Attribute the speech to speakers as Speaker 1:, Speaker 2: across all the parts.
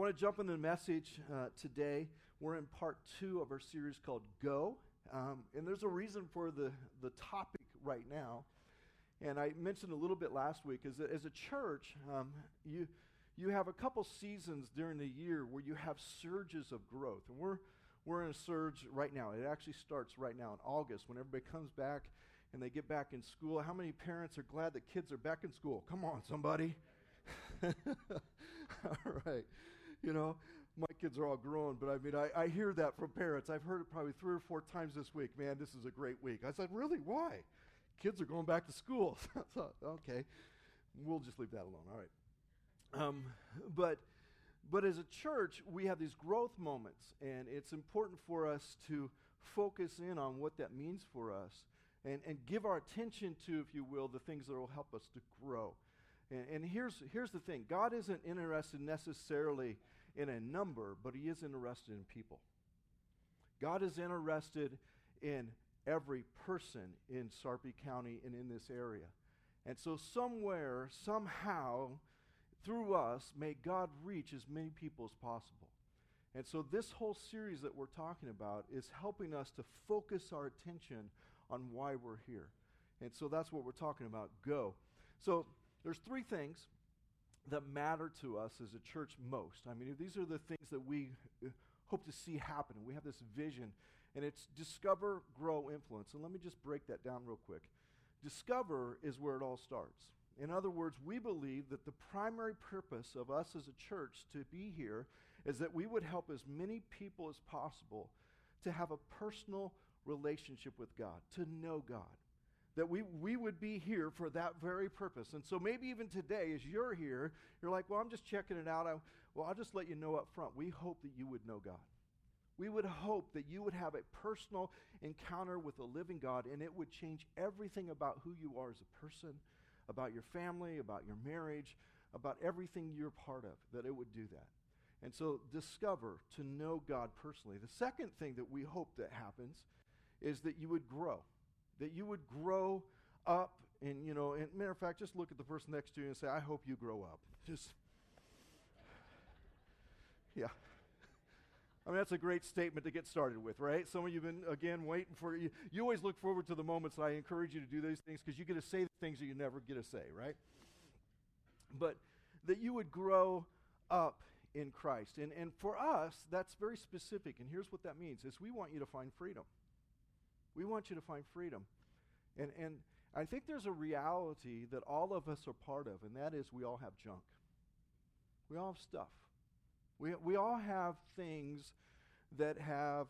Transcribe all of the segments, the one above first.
Speaker 1: want to jump into the message uh, today. We're in part two of our series called Go. Um, and there's a reason for the, the topic right now. And I mentioned a little bit last week is that as a church, um, you, you have a couple seasons during the year where you have surges of growth. And we're, we're in a surge right now. It actually starts right now in August when everybody comes back and they get back in school. How many parents are glad that kids are back in school? Come on, somebody. all right. You know, my kids are all grown, but I mean, I, I hear that from parents. I've heard it probably three or four times this week. Man, this is a great week. I said, really? Why? Kids are going back to school. Thought, okay, we'll just leave that alone. All right. Um, but, but as a church, we have these growth moments, and it's important for us to focus in on what that means for us and, and give our attention to, if you will, the things that will help us to grow. And, and here's, here's the thing God isn't interested necessarily in a number, but He is interested in people. God is interested in every person in Sarpy County and in this area. And so, somewhere, somehow, through us, may God reach as many people as possible. And so, this whole series that we're talking about is helping us to focus our attention on why we're here. And so, that's what we're talking about go. So, there's three things that matter to us as a church most. I mean, these are the things that we uh, hope to see happen. We have this vision, and it's discover, grow, influence. And let me just break that down real quick. Discover is where it all starts. In other words, we believe that the primary purpose of us as a church to be here is that we would help as many people as possible to have a personal relationship with God, to know God that we, we would be here for that very purpose. And so maybe even today, as you're here, you're like, well, I'm just checking it out. I, well, I'll just let you know up front. We hope that you would know God. We would hope that you would have a personal encounter with the living God, and it would change everything about who you are as a person, about your family, about your marriage, about everything you're part of, that it would do that. And so discover to know God personally. The second thing that we hope that happens is that you would grow that you would grow up and you know and matter of fact just look at the person next to you and say i hope you grow up just yeah I mean, that's a great statement to get started with, right? Some of you have been, again, waiting for you. You always look forward to the moments I encourage you to do these things because you get to say the things that you never get to say, right? But that you would grow up in Christ. And, and for us, that's very specific. And here's what that means is we want you to find freedom. We want you to find freedom. And, and I think there's a reality that all of us are part of, and that is we all have junk. We all have stuff. We, we all have things that have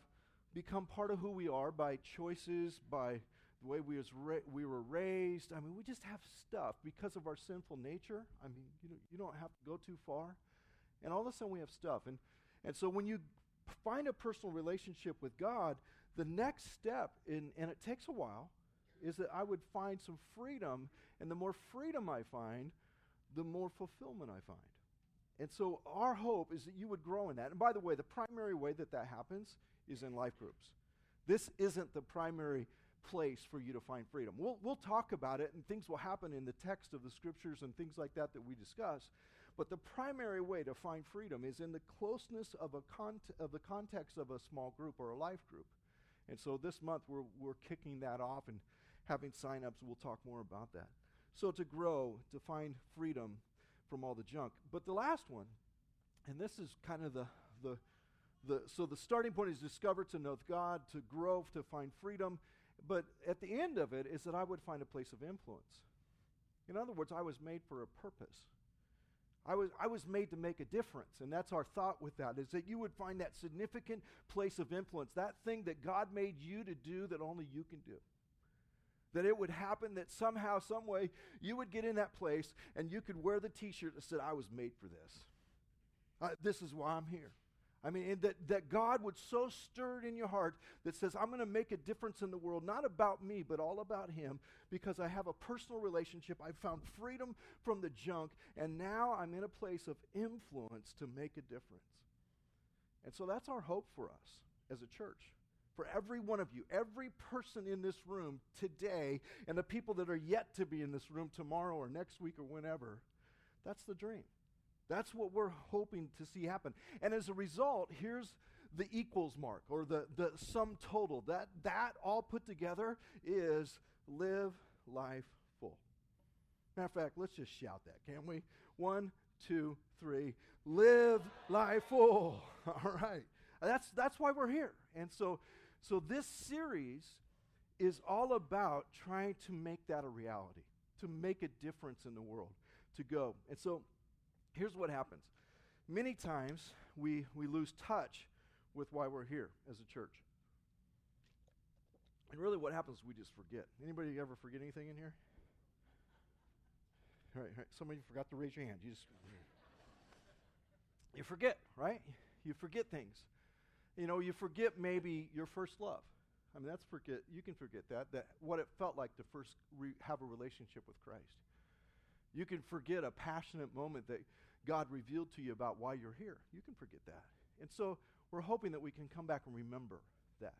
Speaker 1: become part of who we are by choices, by the way we, was ra- we were raised. I mean, we just have stuff because of our sinful nature. I mean, you, know, you don't have to go too far. And all of a sudden we have stuff. And, and so when you find a personal relationship with God, the next step, in, and it takes a while, is that I would find some freedom. And the more freedom I find, the more fulfillment I find. And so our hope is that you would grow in that. And by the way, the primary way that that happens is in life groups. This isn't the primary place for you to find freedom. We'll, we'll talk about it, and things will happen in the text of the scriptures and things like that that we discuss. But the primary way to find freedom is in the closeness of, a con- of the context of a small group or a life group. And so this month we're, we're kicking that off and having sign-ups. We'll talk more about that. So to grow, to find freedom from all the junk. But the last one, and this is kind of the, the, the so the starting point is discover to know God, to grow, to find freedom. But at the end of it is that I would find a place of influence. In other words, I was made for a purpose. I was, I was made to make a difference. And that's our thought with that, is that you would find that significant place of influence, that thing that God made you to do that only you can do. That it would happen that somehow, some way, you would get in that place and you could wear the t shirt that said, I was made for this. Uh, this is why I'm here. I mean, that, that God would so stir it in your heart that says, I'm going to make a difference in the world, not about me, but all about Him, because I have a personal relationship. I've found freedom from the junk, and now I'm in a place of influence to make a difference. And so that's our hope for us as a church. For every one of you, every person in this room today, and the people that are yet to be in this room tomorrow or next week or whenever, that's the dream That's what we're hoping to see happen. And as a result, here's the equals mark or the, the sum total. That, that all put together is live life full. Matter of fact, let's just shout that, can't we? One, two, three. Live life full. All right. That's, that's why we're here. And so, so this series is all about trying to make that a reality, to make a difference in the world, to go. And so here's what happens. Many times we, we lose touch with why we're here as a church. And really what happens is we just forget. Anybody ever forget anything in here? All right, all right. Somebody forgot to raise your hand. You just you forget, right? You forget things. You know, you forget maybe your first love. I mean, that's forget. You can forget that. That what it felt like to first re- have a relationship with Christ. You can forget a passionate moment that God revealed to you about why you're here. You can forget that. And so we're hoping that we can come back and remember that,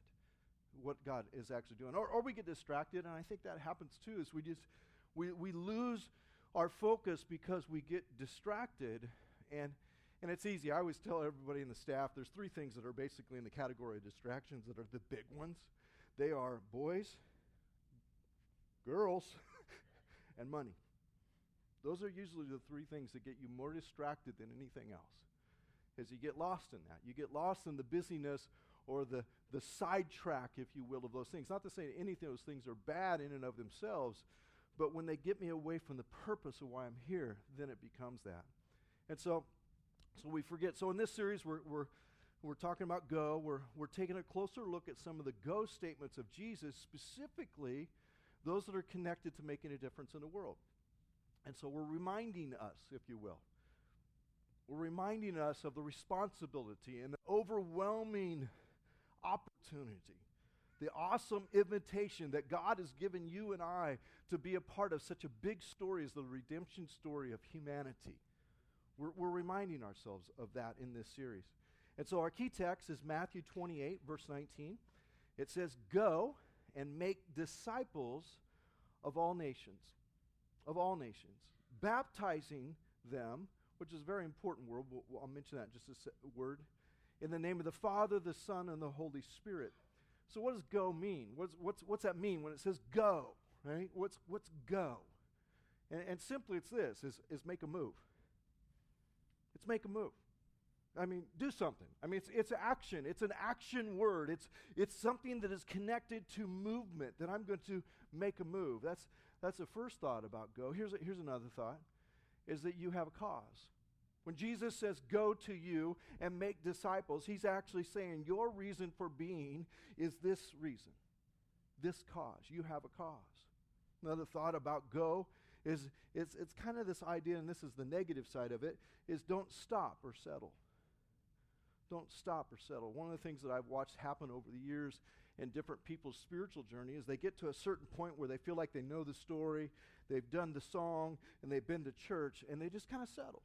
Speaker 1: what God is actually doing. Or, or we get distracted, and I think that happens too, is we just, we, we lose our focus because we get distracted and and it's easy. I always tell everybody in the staff there's three things that are basically in the category of distractions that are the big ones. They are boys, girls, and money. Those are usually the three things that get you more distracted than anything else. As you get lost in that. You get lost in the busyness or the, the sidetrack, if you will, of those things. Not to say anything those things are bad in and of themselves, but when they get me away from the purpose of why I'm here, then it becomes that. And so, so we forget. So in this series, we're, we're, we're talking about go. We're, we're taking a closer look at some of the go statements of Jesus, specifically those that are connected to making a difference in the world. And so we're reminding us, if you will, we're reminding us of the responsibility and the overwhelming opportunity, the awesome invitation that God has given you and I to be a part of such a big story as the redemption story of humanity. We're, we're reminding ourselves of that in this series. And so our key text is Matthew 28, verse 19. It says, Go and make disciples of all nations of all nations, baptizing them, which is a very important word. I'll mention that just a word. In the name of the Father, the Son, and the Holy Spirit. So, what does go mean? What's, what's, what's that mean when it says go? Right? What's, what's go? And, and simply, it's this: is, is make a move. It's make a move. I mean, do something. I mean, it's, it's action. It's an action word. It's, it's something that is connected to movement, that I'm going to make a move. That's, that's the first thought about go. Here's, a, here's another thought is that you have a cause. When Jesus says, Go to you and make disciples, he's actually saying, Your reason for being is this reason, this cause. You have a cause. Another thought about go is it's, it's kind of this idea, and this is the negative side of it, is don't stop or settle. Don't stop or settle. One of the things that I've watched happen over the years in different people's spiritual journey is they get to a certain point where they feel like they know the story, they've done the song, and they've been to church, and they just kind of settle.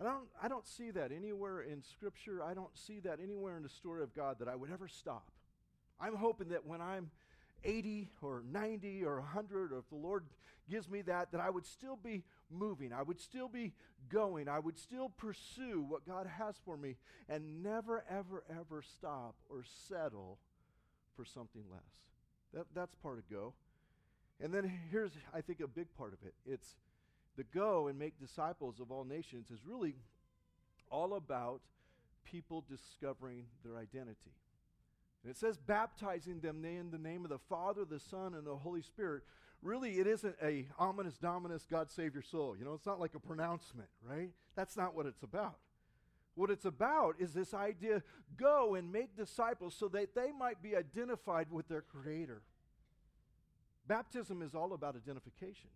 Speaker 1: I don't, I don't see that anywhere in Scripture. I don't see that anywhere in the story of God that I would ever stop. I'm hoping that when I'm 80 or 90 or 100, or if the Lord gives me that, that I would still be moving. I would still be going. I would still pursue what God has for me and never, ever, ever stop or settle for something less. That, that's part of go. And then here's, I think, a big part of it. It's the go and make disciples of all nations is really all about people discovering their identity. And it says baptizing them in the name of the Father, the Son, and the Holy Spirit. Really, it isn't a ominous, dominus, God save your soul. You know, it's not like a pronouncement, right? That's not what it's about. What it's about is this idea go and make disciples so that they might be identified with their Creator. Baptism is all about identification.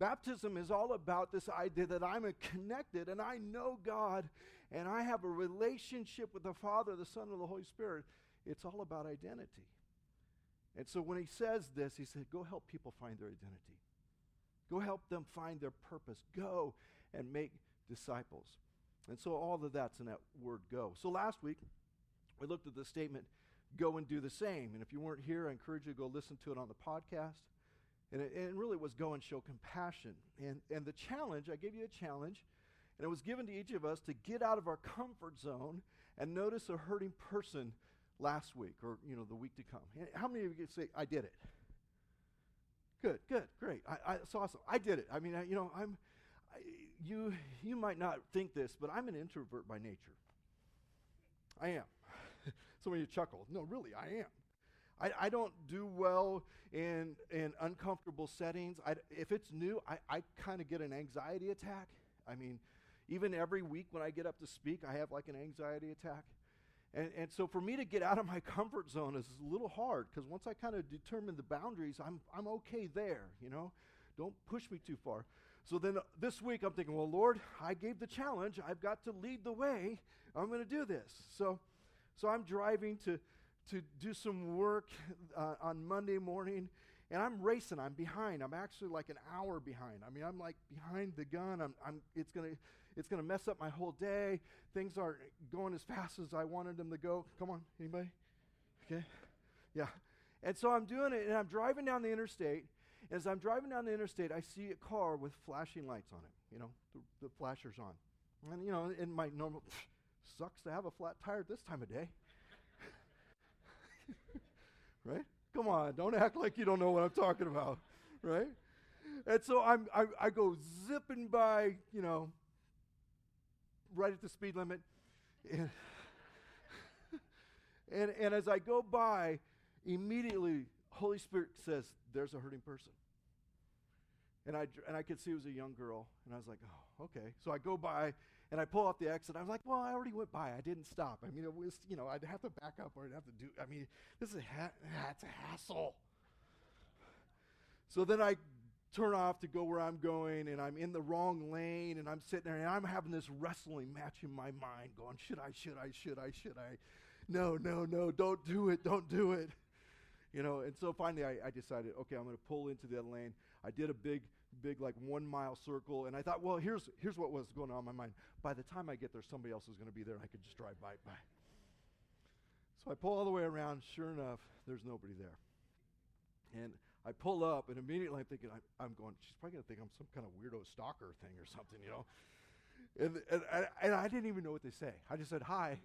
Speaker 1: Baptism is all about this idea that I'm connected and I know God and I have a relationship with the Father, the Son, and the Holy Spirit. It's all about identity. And so when he says this, he said, Go help people find their identity. Go help them find their purpose. Go and make disciples. And so all of that's in that word go. So last week, we looked at the statement, go and do the same. And if you weren't here, I encourage you to go listen to it on the podcast. And it, and it really was go and show compassion. And, and the challenge, I gave you a challenge, and it was given to each of us to get out of our comfort zone and notice a hurting person last week or, you know, the week to come. How many of you say, I did it? Good, good, great. I, I, it's awesome. I did it. I mean, I, you know, I'm, I, you, you might not think this, but I'm an introvert by nature. I am. Some of you chuckle. No, really, I am. I, I don't do well in, in uncomfortable settings. I, if it's new, I, I kind of get an anxiety attack. I mean, even every week when I get up to speak, I have like an anxiety attack. And, and so for me to get out of my comfort zone is a little hard because once I kind of determine the boundaries, I'm, I'm okay there, you know? Don't push me too far. So then uh, this week I'm thinking, well, Lord, I gave the challenge. I've got to lead the way. I'm going to do this. So, so I'm driving to, to do some work uh, on Monday morning, and I'm racing. I'm behind. I'm actually like an hour behind. I mean, I'm like behind the gun. I'm, I'm, it's going to it's going to mess up my whole day. Things aren't going as fast as I wanted them to go. Come on, anybody? Okay? Yeah. And so I'm doing it, and I'm driving down the interstate. As I'm driving down the interstate, I see a car with flashing lights on it. You know, the, the flashers on. And, you know, in my normal, sucks to have a flat tire at this time of day. right? Come on, don't act like you don't know what I'm talking about, right? And so I'm, I, I go zipping by, you know, right at the speed limit. And, and, and as I go by, immediately, Holy Spirit says, There's a hurting person. And I, and I could see it was a young girl. And I was like, Oh, okay. So I go by and I pull off the exit. I was like, Well, I already went by. I didn't stop. I mean, it was, you know, I'd have to back up or I'd have to do, I mean, this is a, ha- a hassle. So then I turn off to go where I'm going, and I'm in the wrong lane, and I'm sitting there, and I'm having this wrestling match in my mind going, should I, should I, should I, should I? No, no, no, don't do it, don't do it. You know, and so finally I, I decided, okay, I'm going to pull into that lane. I did a big, big, like one mile circle, and I thought, well, here's, here's what was going on in my mind. By the time I get there, somebody else is going to be there, and I could just drive by. by. So I pull all the way around. Sure enough, there's nobody there. And I pull up, and immediately I'm thinking, I'm, I'm going, she's probably going to think I'm some kind of weirdo stalker thing or something, you know? And, and, and, and I didn't even know what they say. I just said, hi.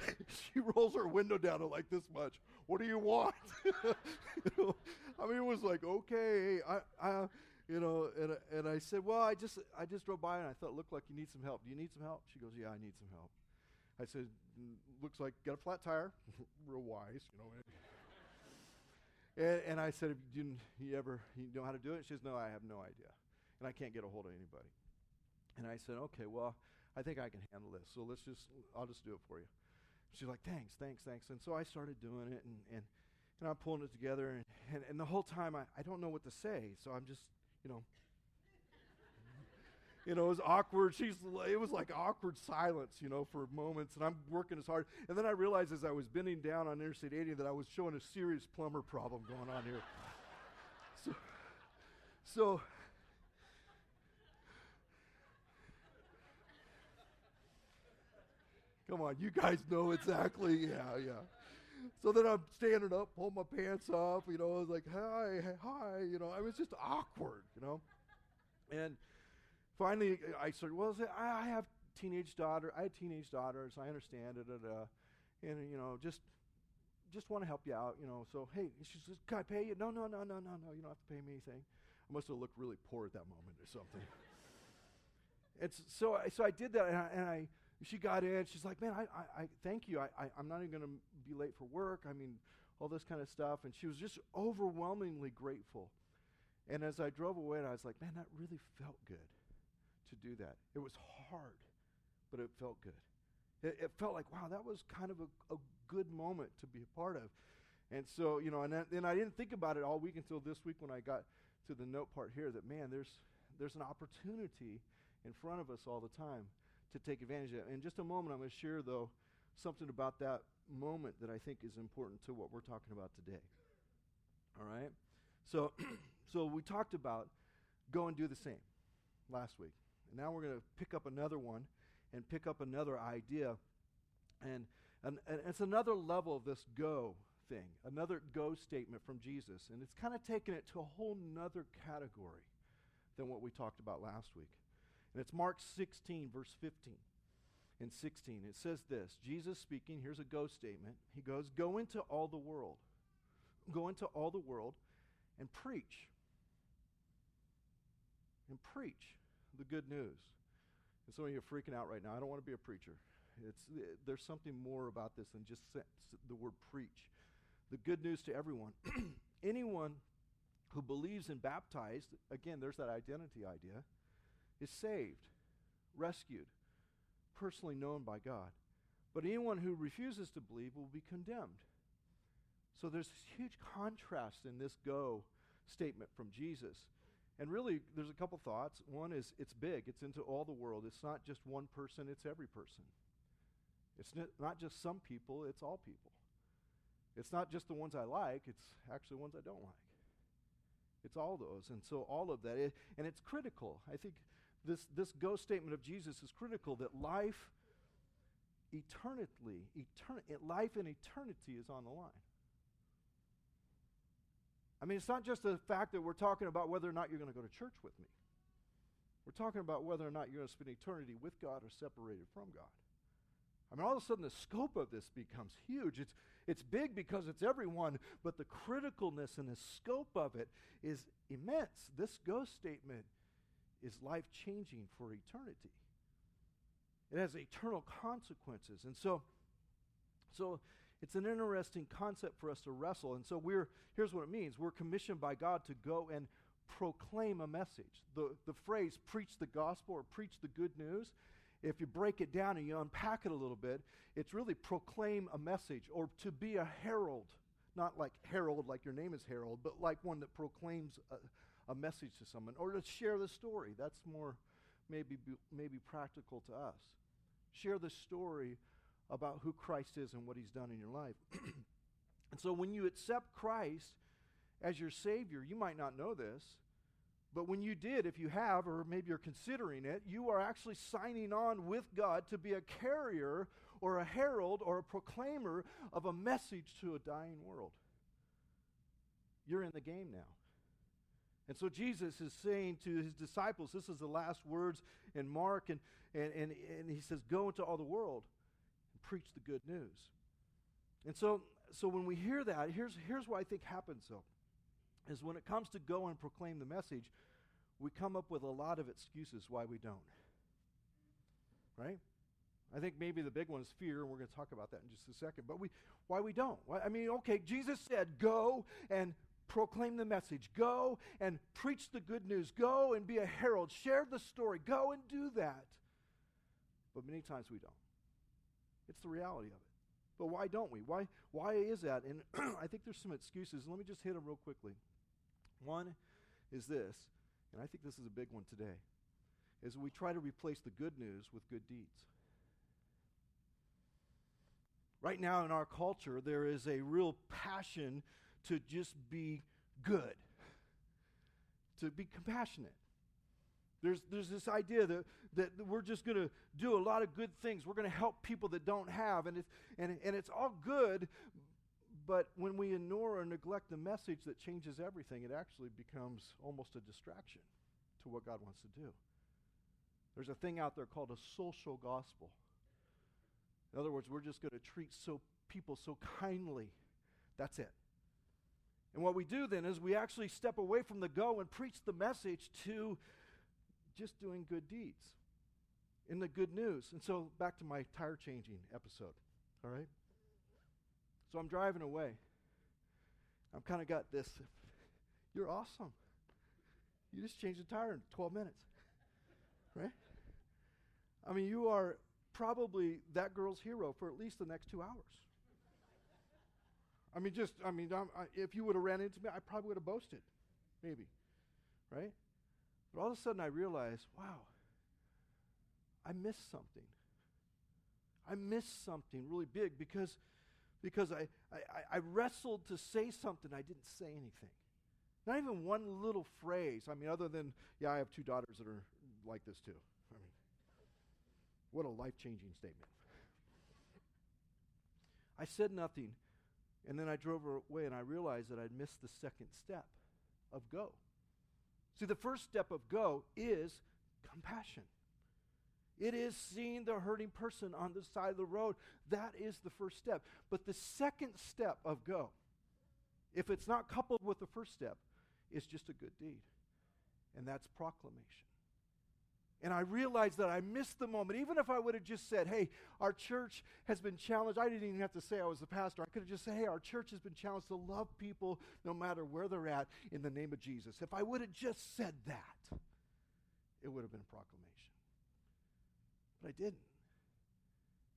Speaker 1: she rolls her window down to like this much. What do you want? I mean, it was like, okay, I, I, you know, and, and I said, well, I just, I just drove by and I thought looked like you need some help. Do you need some help? She goes, yeah, I need some help. I said, looks like got a flat tire, real wise, you know. And, and I said, do you, ever you know how to do it? She says, no, I have no idea. And I can't get a hold of anybody. And I said, okay, well, I think I can handle this. So let's just, I'll just do it for you. She's like, thanks, thanks, thanks. And so I started doing it, and, and, and I'm pulling it together. And, and, and the whole time, I, I don't know what to say. So I'm just, you know, you know, it was awkward. She's, it was like awkward silence, you know, for moments. And I'm working as hard. And then I realized as I was bending down on Interstate 80 that I was showing a serious plumber problem going on here. so, so come on, you guys know exactly. Yeah, yeah. So then I'm standing up, pulling my pants off, you know, I was like, hi, hi, you know, I was just awkward, you know. And finally, I said, well, I have teenage daughter. I had teenage daughters. I understand it. And, you know, just just want to help you out, you know. So, hey, she says, can I pay you? No, no, no, no, no, no. You don't have to pay me anything. I must have looked really poor at that moment or something. it's so, I, so I did that, and I, and I, she got in. She's like, man, I, I, I thank you. I, I, I'm not even going to be late for work. I mean, all this kind of stuff. And she was just overwhelmingly grateful. And as I drove away, I was like, man, that really felt good to do that. It was hard, but it felt good. It, it felt like, wow, that was kind of a, a, good moment to be a part of. And so, you know, and then I didn't think about it all week until this week when I got to the note part here that, man, there's, there's an opportunity in front of us all the time to take advantage of. In just a moment, I'm going to share, though, something about that moment that I think is important to what we're talking about today. All right? So, so we talked about go and do the same last week. And now we're going to pick up another one and pick up another idea. And, and, and it's another level of this go thing, another go statement from Jesus. And it's kind of taken it to a whole nother category than what we talked about last week. And it's Mark 16, verse 15 and 16. It says this Jesus speaking, here's a go statement. He goes, Go into all the world. Go into all the world and preach. And preach the good news. And some of you are freaking out right now. I don't want to be a preacher. It's, eh, there's something more about this than just the word preach. The good news to everyone. Anyone who believes and baptized, again, there's that identity idea, is saved, rescued, personally known by God. But anyone who refuses to believe will be condemned. So there's this huge contrast in this go statement from Jesus. And really, there's a couple thoughts. One is it's big, it's into all the world. It's not just one person, it's every person. It's not just some people, it's all people. It's not just the ones I like, it's actually ones I don't like. It's all those. And so all of that. It, and it's critical. I think this, this go statement of Jesus is critical that life eternally, etern- life in eternity is on the line. I mean, it's not just the fact that we're talking about whether or not you're going to go to church with me. We're talking about whether or not you're going to spend eternity with God or separated from God. I mean, all of a sudden the scope of this becomes huge. It's, it's big because it's everyone, but the criticalness and the scope of it is immense. This ghost statement is life changing for eternity. It has eternal consequences. And so, so it's an interesting concept for us to wrestle. And so we're here's what it means. We're commissioned by God to go and proclaim a message. The, the phrase preach the gospel or preach the good news if you break it down and you unpack it a little bit, it's really proclaim a message or to be a herald. Not like herald, like your name is Harold, but like one that proclaims a, a message to someone or to share the story. That's more maybe, maybe practical to us. Share the story about who Christ is and what he's done in your life. and so when you accept Christ as your Savior, you might not know this, but when you did, if you have, or maybe you're considering it, you are actually signing on with God to be a carrier or a herald or a proclaimer of a message to a dying world. You're in the game now. And so Jesus is saying to his disciples, this is the last words in Mark, and, and, and, and he says, Go into all the world preach the good news. And so, so when we hear that, here's, here's what I think happens though is when it comes to go and proclaim the message, we come up with a lot of excuses why we don't. Right? I think maybe the big one is fear, and we're going to talk about that in just a second. But we, why we don't? Why, I mean, okay, Jesus said, go and proclaim the message. Go and preach the good news. Go and be a herald. Share the story. Go and do that. But many times we don't. It's the reality of it. But why don't we? Why, why is that? And I think there's some excuses. Let me just hit them real quickly. One is this, and I think this is a big one today, is we try to replace the good news with good deeds. Right now in our culture, there is a real passion to just be good, to be compassionate. There's, there's this idea that, that we're just going to do a lot of good things. We're going to help people that don't have. And it's, and, and it's all good, but when we ignore or neglect the message that changes everything, it actually becomes almost a distraction to what God wants to do. There's a thing out there called a social gospel. In other words, we're just going to treat so people so kindly. That's it. And what we do then is we actually step away from the go and preach the message to just doing good deeds in the good news. And so back to my tire changing episode. All right? So I'm driving away. I've kind of got this. You're awesome. You just changed the tire in 12 minutes. Right? I mean, you are probably that girl's hero for at least the next two hours. I mean, just, I mean, I, if you would have ran into me, I probably would have boasted. Maybe. Right? But all of a sudden I realized, wow, I missed something. I missed something really big because because I, I, I wrestled to say something, I didn't say anything. Not even one little phrase. I mean, other than, yeah, I have two daughters that are like this too. I mean, what a life changing statement. I said nothing, And then I drove her away and I realized that I'd missed the second step of go. See, the first step of go is compassion. It is seeing the hurting person on the side of the road. That is the first step. But the second step of go, if it's not coupled with the first step, is just a good deed. And that's proclamation. And I realized that I missed the moment. Even if I would have just said, hey, our church has been challenged, I didn't even have to say I was the pastor. I could have just said, hey, our church has been challenged to love people no matter where they're at in the name of Jesus. If I would have just said that, it would have been a proclamation. But I didn't.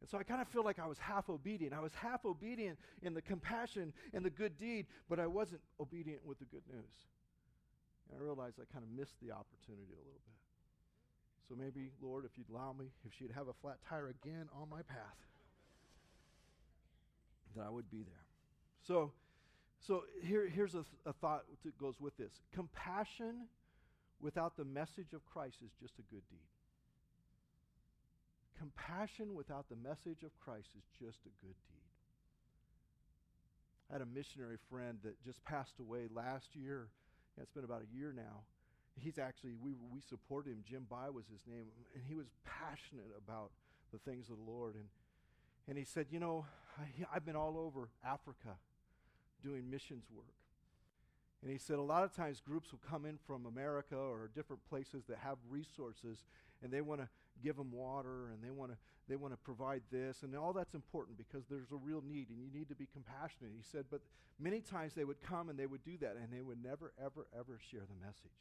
Speaker 1: And so I kind of feel like I was half obedient. I was half obedient in the compassion and the good deed, but I wasn't obedient with the good news. And I realized I kind of missed the opportunity a little bit. So maybe, Lord, if you'd allow me, if she'd have a flat tire again on my path, that I would be there. So, so here, here's a, a thought that goes with this compassion without the message of Christ is just a good deed. Compassion without the message of Christ is just a good deed. I had a missionary friend that just passed away last year. Yeah, it's been about a year now he's actually we we supported him. Jim By was his name, and he was passionate about the things of the Lord. And and he said, you know, I, I've been all over Africa doing missions work. And he said a lot of times groups will come in from America or different places that have resources, and they want to give them water and they want to they want to provide this and all that's important because there's a real need and you need to be compassionate. He said, but many times they would come and they would do that and they would never ever ever share the message.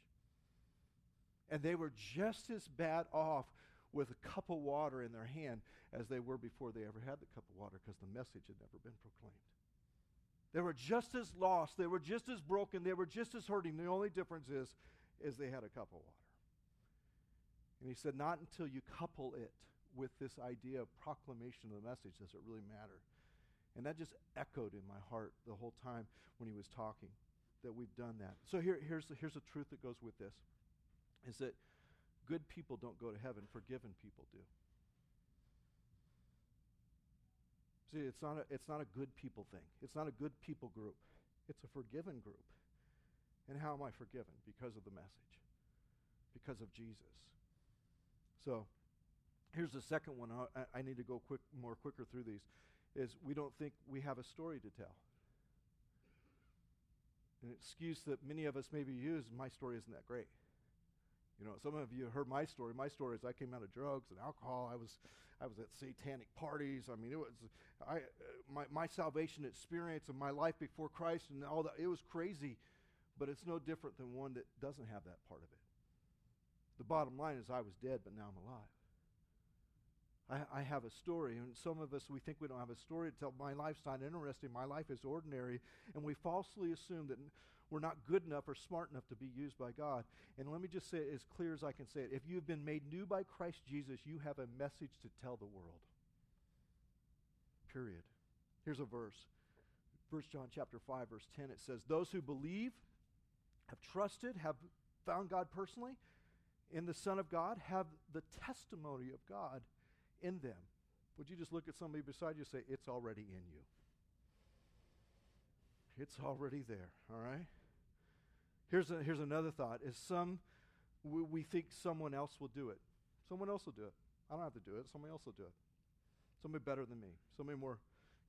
Speaker 1: And they were just as bad off with a cup of water in their hand as they were before they ever had the cup of water because the message had never been proclaimed. They were just as lost. They were just as broken. They were just as hurting. The only difference is, is they had a cup of water. And he said, not until you couple it with this idea of proclamation of the message does it really matter. And that just echoed in my heart the whole time when he was talking that we've done that. So here, here's, here's the truth that goes with this is that good people don't go to heaven, forgiven people do. See, it's not a, it's not a good people thing. It's not a good people group. It's a forgiven group. And how am I forgiven? Because of the message, because of Jesus. So, here's the second one. I, I need to go quick, more quicker through these. Is we don't think we have a story to tell. An excuse that many of us maybe use, my story isn't that great. You know, some of you heard my story. My story is I came out of drugs and alcohol. I was, I was at satanic parties. I mean, it was, I, my, my salvation experience of my life before Christ and all that. It was crazy, but it's no different than one that doesn't have that part of it. The bottom line is I was dead, but now I'm alive. I, I have a story, and some of us, we think we don't have a story to tell. My life's not interesting. My life is ordinary, and we falsely assume that we're not good enough or smart enough to be used by God. And let me just say it as clear as I can say it. If you've been made new by Christ Jesus, you have a message to tell the world. Period. Here's a verse. 1 John chapter 5 verse 10 it says those who believe have trusted have found God personally in the son of God have the testimony of God in them. Would you just look at somebody beside you and say it's already in you? It's already there, all right? Here's, a, here's another thought is some, we, we think someone else will do it. Someone else will do it. I don't have to do it. Somebody else will do it. Somebody better than me. Somebody more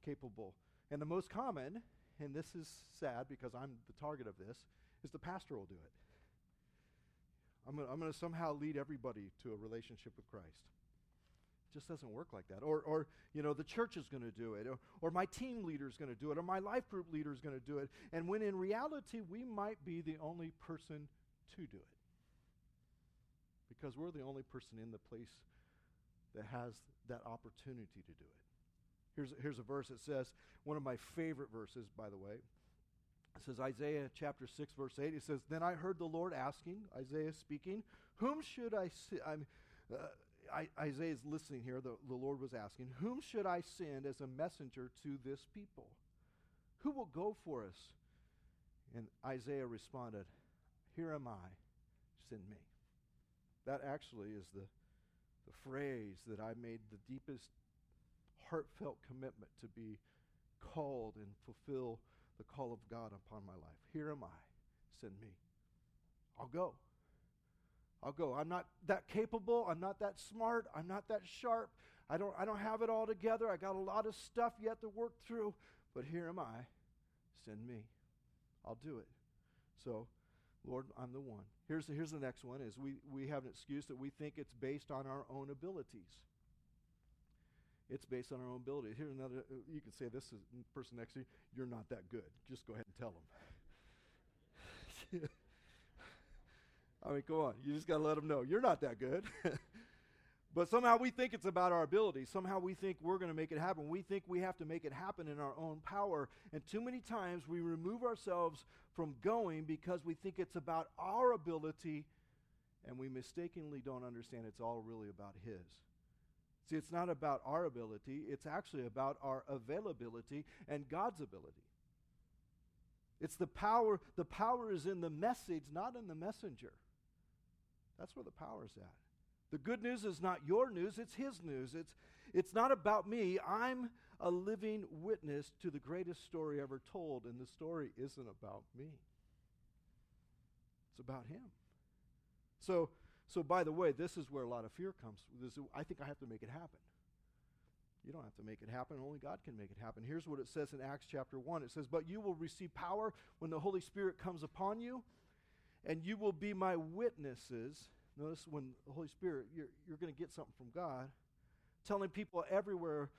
Speaker 1: capable. And the most common, and this is sad because I'm the target of this, is the pastor will do it. I'm going to somehow lead everybody to a relationship with Christ just doesn't work like that. Or, or you know, the church is going to do it, or, or my team leader is going to do it, or my life group leader is going to do it. And when in reality, we might be the only person to do it. Because we're the only person in the place that has that opportunity to do it. Here's, here's a verse that says, one of my favorite verses, by the way. It says, Isaiah chapter 6, verse 8. It says, Then I heard the Lord asking, Isaiah speaking, Whom should I see? I'm, uh, Isaiah is listening here. The, the Lord was asking, Whom should I send as a messenger to this people? Who will go for us? And Isaiah responded, Here am I, send me. That actually is the, the phrase that I made the deepest heartfelt commitment to be called and fulfill the call of God upon my life. Here am I. Send me. I'll go. I'll go. I'm not that capable. I'm not that smart. I'm not that sharp. I don't, I don't have it all together. I got a lot of stuff yet to work through. But here am I. Send me. I'll do it. So, Lord, I'm the one. Here's the, here's the next one is we, we have an excuse that we think it's based on our own abilities. It's based on our own ability. Here's another, uh, you can say this is person next to you, you're not that good. Just go ahead and tell them. I mean, come on. You just got to let them know you're not that good. but somehow we think it's about our ability. Somehow we think we're going to make it happen. We think we have to make it happen in our own power. And too many times we remove ourselves from going because we think it's about our ability and we mistakenly don't understand it's all really about His. See, it's not about our ability, it's actually about our availability and God's ability. It's the power, the power is in the message, not in the messenger. That's where the power is at. The good news is not your news, it's his news. It's, it's not about me. I'm a living witness to the greatest story ever told, and the story isn't about me. It's about him. So, so by the way, this is where a lot of fear comes. This, I think I have to make it happen. You don't have to make it happen. Only God can make it happen. Here's what it says in Acts chapter 1. It says, But you will receive power when the Holy Spirit comes upon you, and you will be my witnesses. Notice when the Holy Spirit, you're, you're going to get something from God, telling people everywhere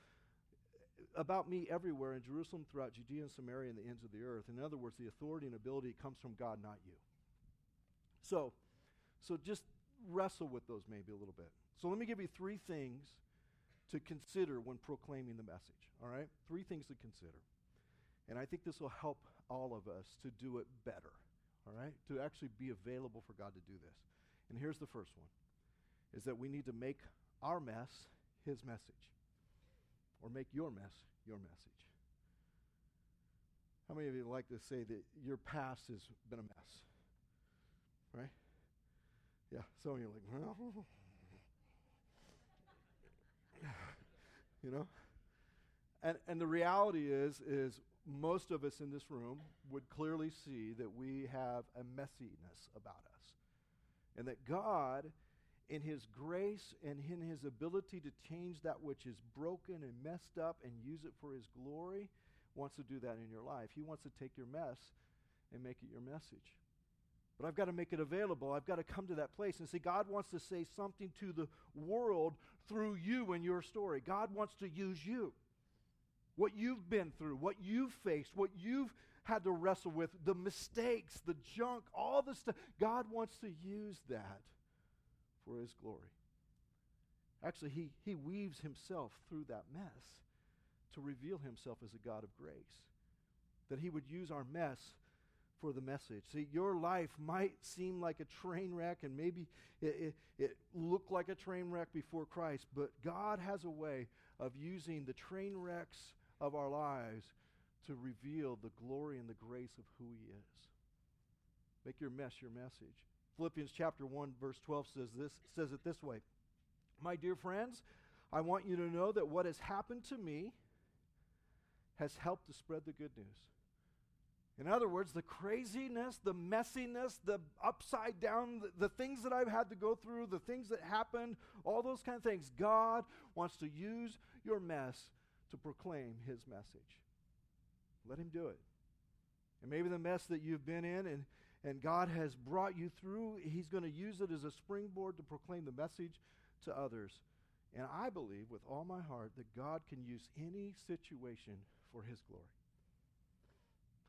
Speaker 1: about me everywhere in Jerusalem, throughout Judea and Samaria, and the ends of the earth. In other words, the authority and ability comes from God, not you. So, so just wrestle with those maybe a little bit. So let me give you three things to consider when proclaiming the message. All right? Three things to consider. And I think this will help all of us to do it better. All right? To actually be available for God to do this. And here's the first one is that we need to make our mess his message. Or make your mess your message. How many of you like to say that your past has been a mess? Right? Yeah, of you are like, well, you know? And, and the reality is, is most of us in this room would clearly see that we have a messiness about us. And that God, in His grace and in His ability to change that which is broken and messed up and use it for His glory, wants to do that in your life. He wants to take your mess and make it your message. But I've got to make it available. I've got to come to that place and see, God wants to say something to the world through you and your story. God wants to use you. What you've been through, what you've faced, what you've had to wrestle with, the mistakes, the junk, all the stuff. God wants to use that for His glory. Actually, he, he weaves Himself through that mess to reveal Himself as a God of grace. That He would use our mess for the message. See, your life might seem like a train wreck, and maybe it, it, it, looked like a train wreck before Christ, but God has a way of using the train wrecks of our lives to reveal the glory and the grace of who He is. Make your mess your message. Philippians chapter 1, verse 12 says this says it this way. My dear friends, I want you to know that what has happened to me has helped to spread the good news. In other words, the craziness, the messiness, the upside down, the, the, things that I've had to go through, the things that happened, all those kind of things, God wants to use your mess to proclaim his message. Let him do it. And maybe the mess that you've been in and, and God has brought you through, he's going to use it as a springboard to proclaim the message to others. And I believe with all my heart that God can use any situation for his glory.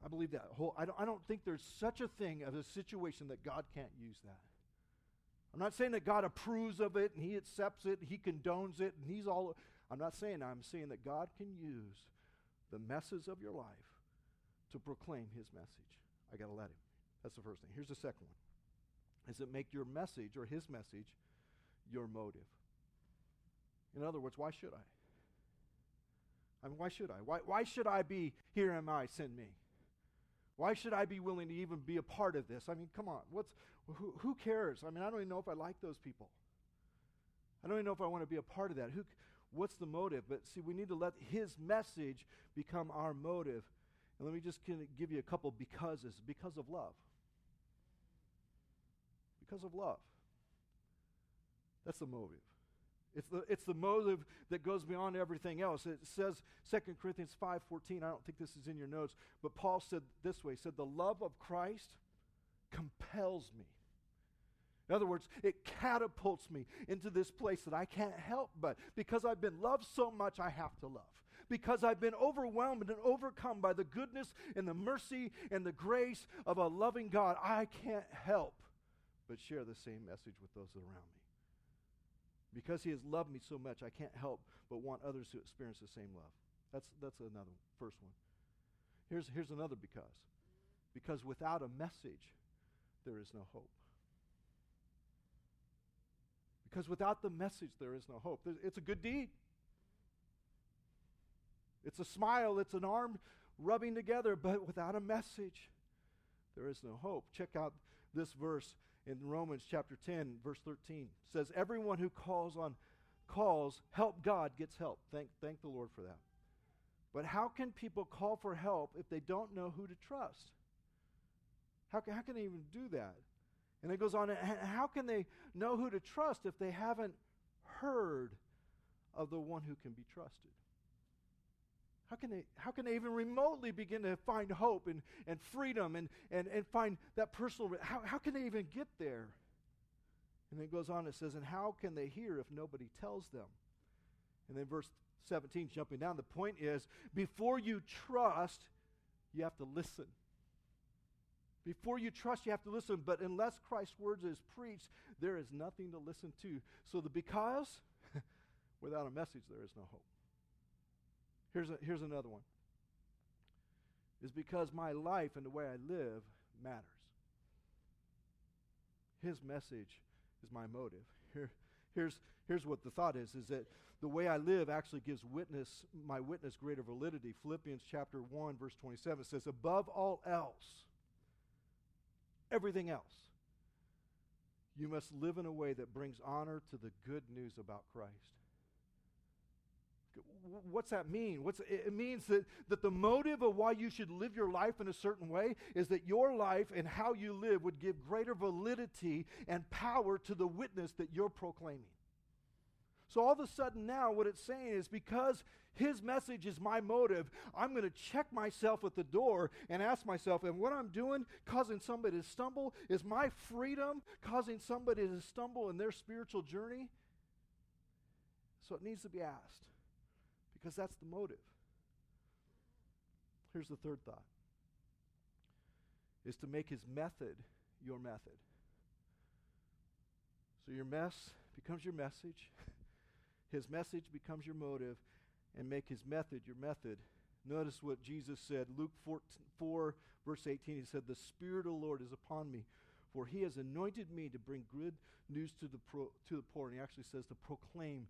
Speaker 1: I believe that. Whole, I, don't, I don't think there's such a thing as a situation that God can't use that. I'm not saying that God approves of it and he accepts it, and he condones it, and he's all. I'm not saying. I'm saying that God can use the messes of your life to proclaim his message. I got to let him. That's the first thing. Here's the second one. Is it make your message or his message your motive? In other words, why should I? I mean, why should I? Why, why should I be, here am I, send me? Why should I be willing to even be a part of this? I mean, come on. What's, who, who cares? I mean, I don't even know if I like those people. I don't even know if I want to be a part of that. Who, what's the motive? But see, we need to let his message become our motive. And let me just give you a couple becauses. Because of love. Because of love. That's the motive. It's the, it's the motive that goes beyond everything else. It says 2 Corinthians 5.14, I don't think this is in your notes, but Paul said this way, he said, the love of Christ compels me. In other words, it catapults me into this place that I can't help but. Because I've been loved so much, I have to love. Because I've been overwhelmed and overcome by the goodness and the mercy and the grace of a loving God, I can't help but share the same message with those around me. Because he has loved me so much, I can't help but want others to experience the same love. That's, that's another first one. Here's, here's another because. Because without a message, there is no hope. Because without the message, there is no hope. It's a good deed. It's a smile, it's an arm rubbing together, but without a message, there is no hope. Check out this verse in Romans chapter 10, verse 13. It says, Everyone who calls on calls help God gets help. Thank, thank the Lord for that. But how can people call for help if they don't know who to trust? How, how can they even do that? And it goes on, how can they know who to trust if they haven't heard of the one who can be trusted? How can they, how can they even remotely begin to find hope and, and freedom and, and, and find that personal? How, how can they even get there? And it goes on, it says, And how can they hear if nobody tells them? And then verse 17, jumping down, the point is before you trust, you have to listen. Before you trust, you have to listen. But unless Christ's words is preached, there is nothing to listen to. So the because, without a message, there is no hope. Here's, a, here's another one. Is because my life and the way I live matters. His message is my motive. Here, here's, here's what the thought is, is that the way I live actually gives witness, my witness greater validity. Philippians chapter 1, verse 27 says, above all else, everything else. You must live in a way that brings honor to the good news about Christ. What's that mean? What's, it means that, that the motive of why you should live your life in a certain way is that your life and how you live would give greater validity and power to the witness that you're proclaiming. So all of a sudden now, what it's saying is because his message is my motive, I'm going to check myself at the door and ask myself, and what I'm doing causing somebody to stumble? Is my freedom causing somebody to stumble in their spiritual journey? So it needs to be asked because that's the motive. Here's the third thought is to make his method your method. So your mess becomes your message. His message becomes your motive, and make his method your method. Notice what Jesus said. Luke 4, 4, verse 18, he said, The Spirit of the Lord is upon me, for he has anointed me to bring good news to the, pro, to the poor. And he actually says to proclaim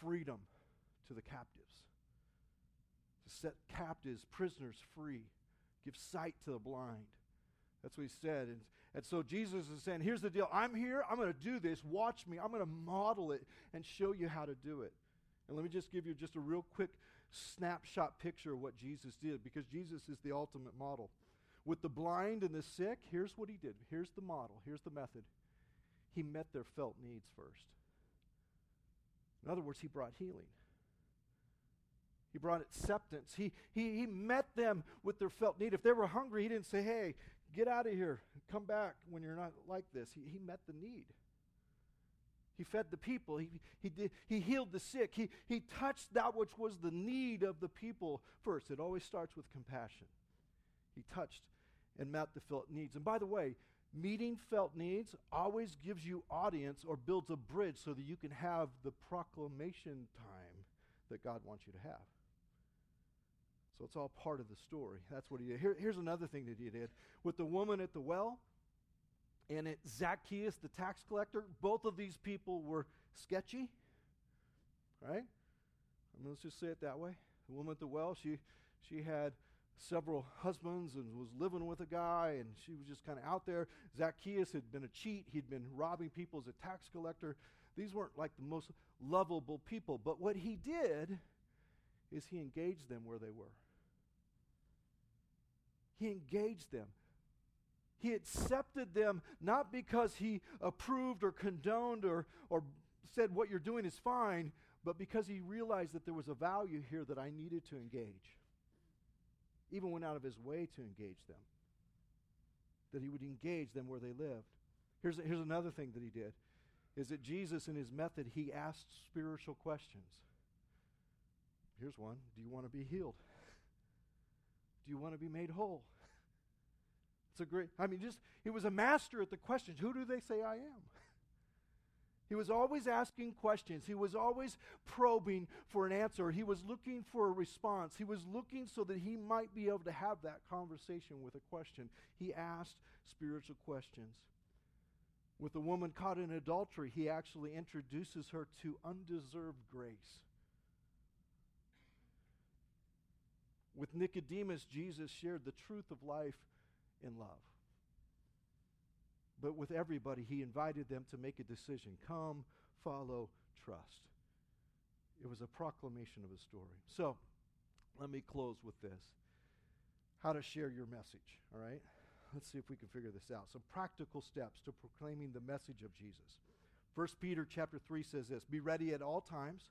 Speaker 1: freedom to the captives, to set captives, prisoners free, give sight to the blind. That's what he said. And, and so Jesus is saying, here's the deal. I'm here. I'm going to do this. Watch me. I'm going to model it and show you how to do it. And let me just give you just a real quick snapshot picture of what Jesus did because Jesus is the ultimate model. With the blind and the sick, here's what he did. Here's the model. Here's the method. He met their felt needs first. In other words, he brought healing. He brought acceptance. He, he, he met them with their felt need. If they were hungry, he didn't say, hey, get out of here. Come back when you're not like this. He, he met the need. He fed the people. He, he, did, he healed the sick. He, he touched that which was the need of the people first. It always starts with compassion. He touched and met the felt needs. And by the way, meeting felt needs always gives you audience or builds a bridge so that you can have the proclamation time that God wants you to have. So it's all part of the story. That's what he did. Here, here's another thing that he did. With the woman at the well, and it, Zacchaeus, the tax collector, both of these people were sketchy, right? I mean, let's just say it that way. The woman at the well, she, she had several husbands and was living with a guy, and she was just kind of out there. Zacchaeus had been a cheat. He'd been robbing people as a tax collector. these weren't like the most lovable people. But what he did is he engaged them where they were. He engaged them. He accepted them not because he approved or condoned or, or said what you're doing is fine, but because he realized that there was a value here that I needed to engage. Even went out of his way to engage them. That he would engage them where they lived. Here's, here's another thing that he did is that Jesus, in his method, he asked spiritual questions. Here's one Do you want to be healed? Do you want to be made whole? It's a great, I mean, just, he was a master at the questions. Who do they say I am? He was always asking questions. He was always probing for an answer. He was looking for a response. He was looking so that he might be able to have that conversation with a question. He asked spiritual questions. With the woman caught in adultery, he actually introduces her to undeserved grace. With Nicodemus, Jesus shared the truth of life in love. But with everybody, he invited them to make a decision come, follow, trust. It was a proclamation of his story. So, let me close with this how to share your message, all right? Let's see if we can figure this out. Some practical steps to proclaiming the message of Jesus. 1 Peter chapter 3 says this Be ready at all times.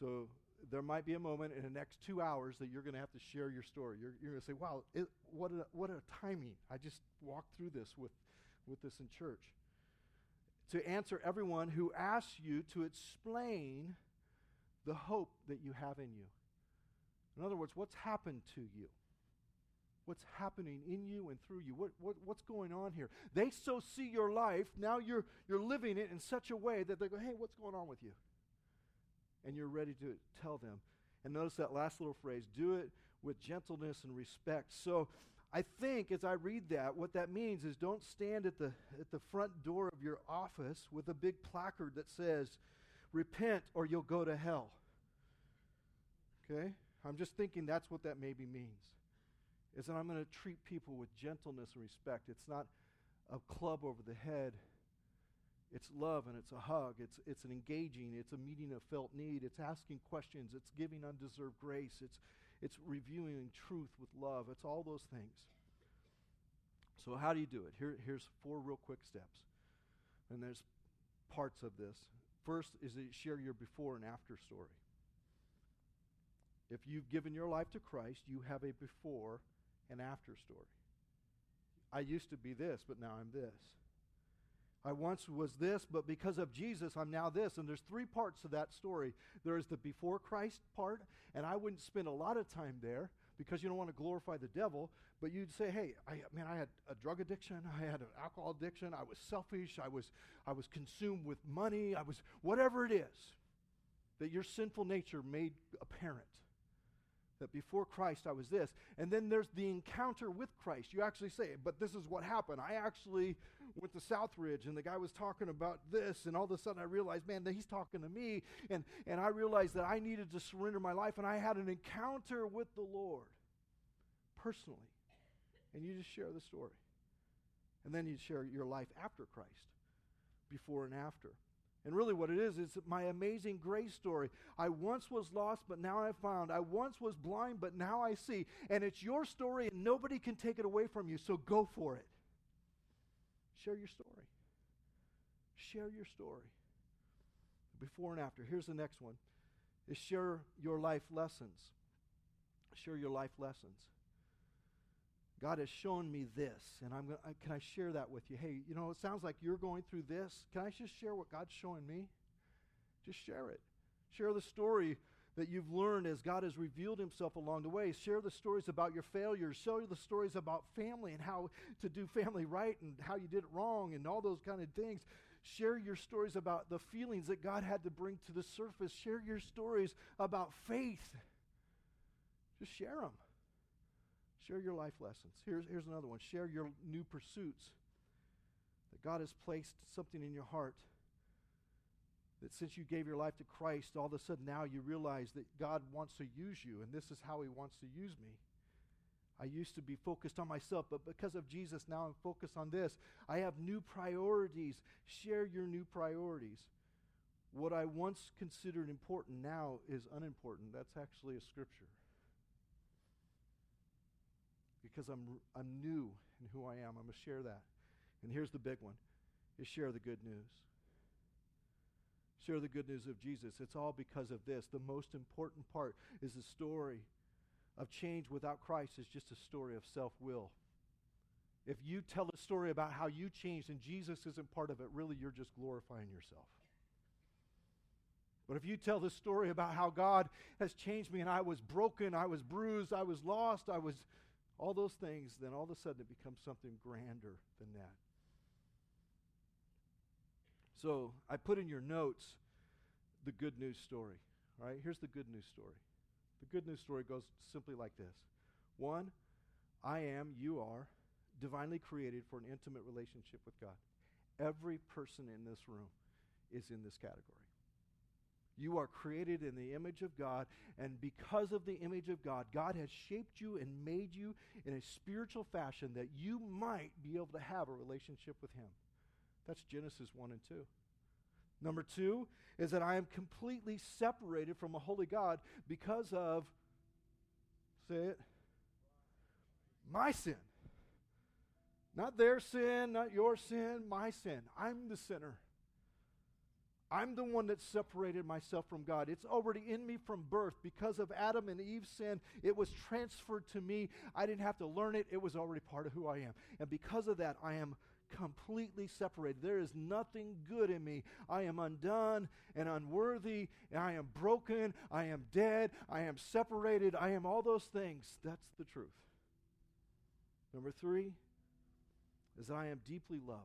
Speaker 1: So there might be a moment in the next two hours that you're going to have to share your story. You're, you're going to say, wow, it, what, a, what a timing. I just walked through this with, with this in church. To answer everyone who asks you to explain the hope that you have in you. In other words, what's happened to you? What's happening in you and through you? What, what, what's going on here? They so see your life, now you're, you're living it in such a way that they go, hey, what's going on with you? And you're ready to tell them. And notice that last little phrase do it with gentleness and respect. So I think as I read that, what that means is don't stand at the, at the front door of your office with a big placard that says, repent or you'll go to hell. Okay? I'm just thinking that's what that maybe means. Is that I'm going to treat people with gentleness and respect. It's not a club over the head it's love and it's a hug. It's, it's an engaging. It's a meeting of felt need. It's asking questions. It's giving undeserved grace. It's, it's reviewing truth with love. It's all those things. So, how do you do it? Here, here's four real quick steps. And there's parts of this. First is you share your before and after story. If you've given your life to Christ, you have a before and after story. I used to be this, but now I'm this. I once was this, but because of Jesus, I'm now this. And there's three parts to that story. There is the before Christ part, and I wouldn't spend a lot of time there because you don't want to glorify the devil, but you'd say, hey, I, man, I had a drug addiction, I had an alcohol addiction, I was selfish, I was, I was consumed with money, I was whatever it is that your sinful nature made apparent that before Christ I was this. And then there's the encounter with Christ. You actually say, but this is what happened. I actually went to Southridge and the guy was talking about this, and all of a sudden I realized, man, that he's talking to me. And, and I realized that I needed to surrender my life, and I had an encounter with the Lord personally. And you just share the story. And then you share your life after Christ, before and after. And really, what it is, is my amazing grace story. I once was lost, but now I found. I once was blind, but now I see. And it's your story, and nobody can take it away from you, so go for it. Share your story. Share your story. Before and after. Here's the next one is share your life lessons. Share your life lessons. God has shown me this, and I'm gonna, can I share that with you? Hey, you know, it sounds like you're going through this. Can I just share what God's showing me? Just share it. Share the story that you've learned as God has revealed himself along the way. Share the stories about your failures. Share the stories about family and how to do family right and how you did it wrong and all those kind of things. Share your stories about the feelings that God had to bring to the surface. Share your stories about faith. Just share them. Share your life lessons. Here's, here's another one share your new pursuits. That God has placed something in your heart. That since you gave your life to Christ, all of a sudden now you realize that God wants to use you, and this is how He wants to use me. I used to be focused on myself, but because of Jesus, now I'm focused on this. I have new priorities. Share your new priorities. What I once considered important now is unimportant. That's actually a scripture. Because I'm, I'm new in who I am. I'm going to share that. And here's the big one is share the good news. Share the good news of Jesus. It's all because of this. The most important part is the story of change without Christ is just a story of self-will. If you tell a story about how you changed and Jesus isn't part of it, really you're just glorifying yourself. But if you tell the story about how God has changed me and I was broken, I was bruised, I was lost, I was all those things, then all of a sudden it becomes something grander than that. So I put in your notes the good news story. All right, here's the good news story. The good news story goes simply like this One, I am, you are, divinely created for an intimate relationship with God. Every person in this room is in this category. You are created in the image of God, and because of the image of God, God has shaped you and made you in a spiritual fashion that you might be able to have a relationship with Him. That's Genesis 1 and 2. Number two is that I am completely separated from a holy God because of, say it, my sin. Not their sin, not your sin, my sin. I'm the sinner. I'm the one that separated myself from God. It's already in me from birth. Because of Adam and Eve's sin, it was transferred to me. I didn't have to learn it, it was already part of who I am. And because of that, I am completely separated. There is nothing good in me. I am undone and unworthy. And I am broken. I am dead. I am separated. I am all those things. That's the truth. Number three is that I am deeply loved.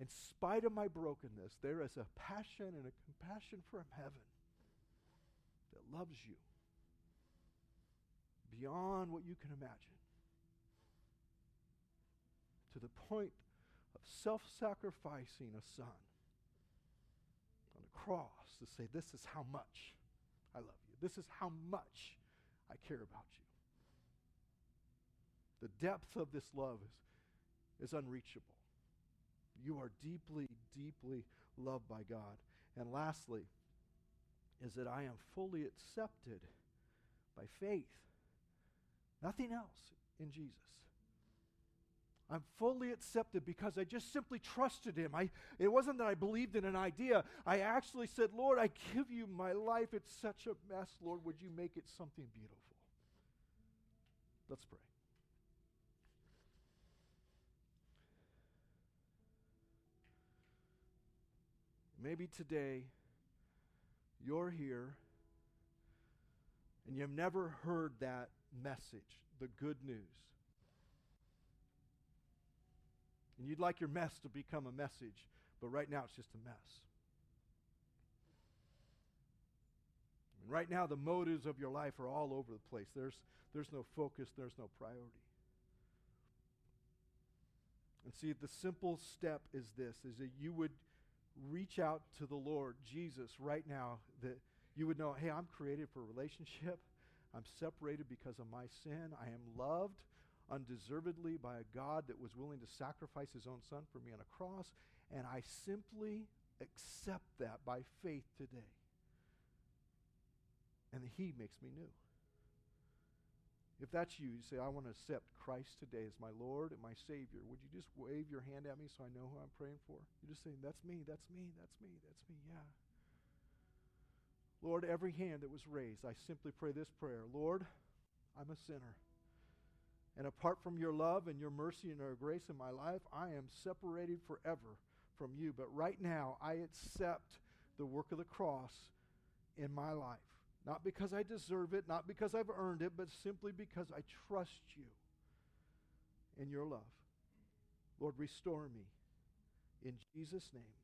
Speaker 1: In spite of my brokenness, there is a passion and a compassion from heaven that loves you beyond what you can imagine to the point of self sacrificing a son on a cross to say, This is how much I love you. This is how much I care about you. The depth of this love is, is unreachable. You are deeply, deeply loved by God. And lastly, is that I am fully accepted by faith. Nothing else in Jesus. I'm fully accepted because I just simply trusted him. I, it wasn't that I believed in an idea. I actually said, Lord, I give you my life. It's such a mess. Lord, would you make it something beautiful? Let's pray. Maybe today you're here and you've never heard that message, the good news. And you'd like your mess to become a message, but right now it's just a mess. And right now, the motives of your life are all over the place. There's, there's no focus, there's no priority. And see, the simple step is this, is that you would reach out to the Lord Jesus right now, that you would know, hey, I'm created for a relationship. I'm separated because of my sin. I am loved undeservedly by a God that was willing to sacrifice his own son for me on a cross, and I simply accept that by faith today. And he makes me new. If that's you, you say, I want to accept Christ today as my Lord and my Savior. Would you just wave your hand at me so I know who I'm praying for? You're just saying, That's me, that's me, that's me, that's me, yeah. Lord, every hand that was raised, I simply pray this prayer Lord, I'm a sinner. And apart from your love and your mercy and your grace in my life, I am separated forever from you. But right now, I accept the work of the cross in my life. Not because I deserve it, not because I've earned it, but simply because I trust you in your love. Lord, restore me. In Jesus' name.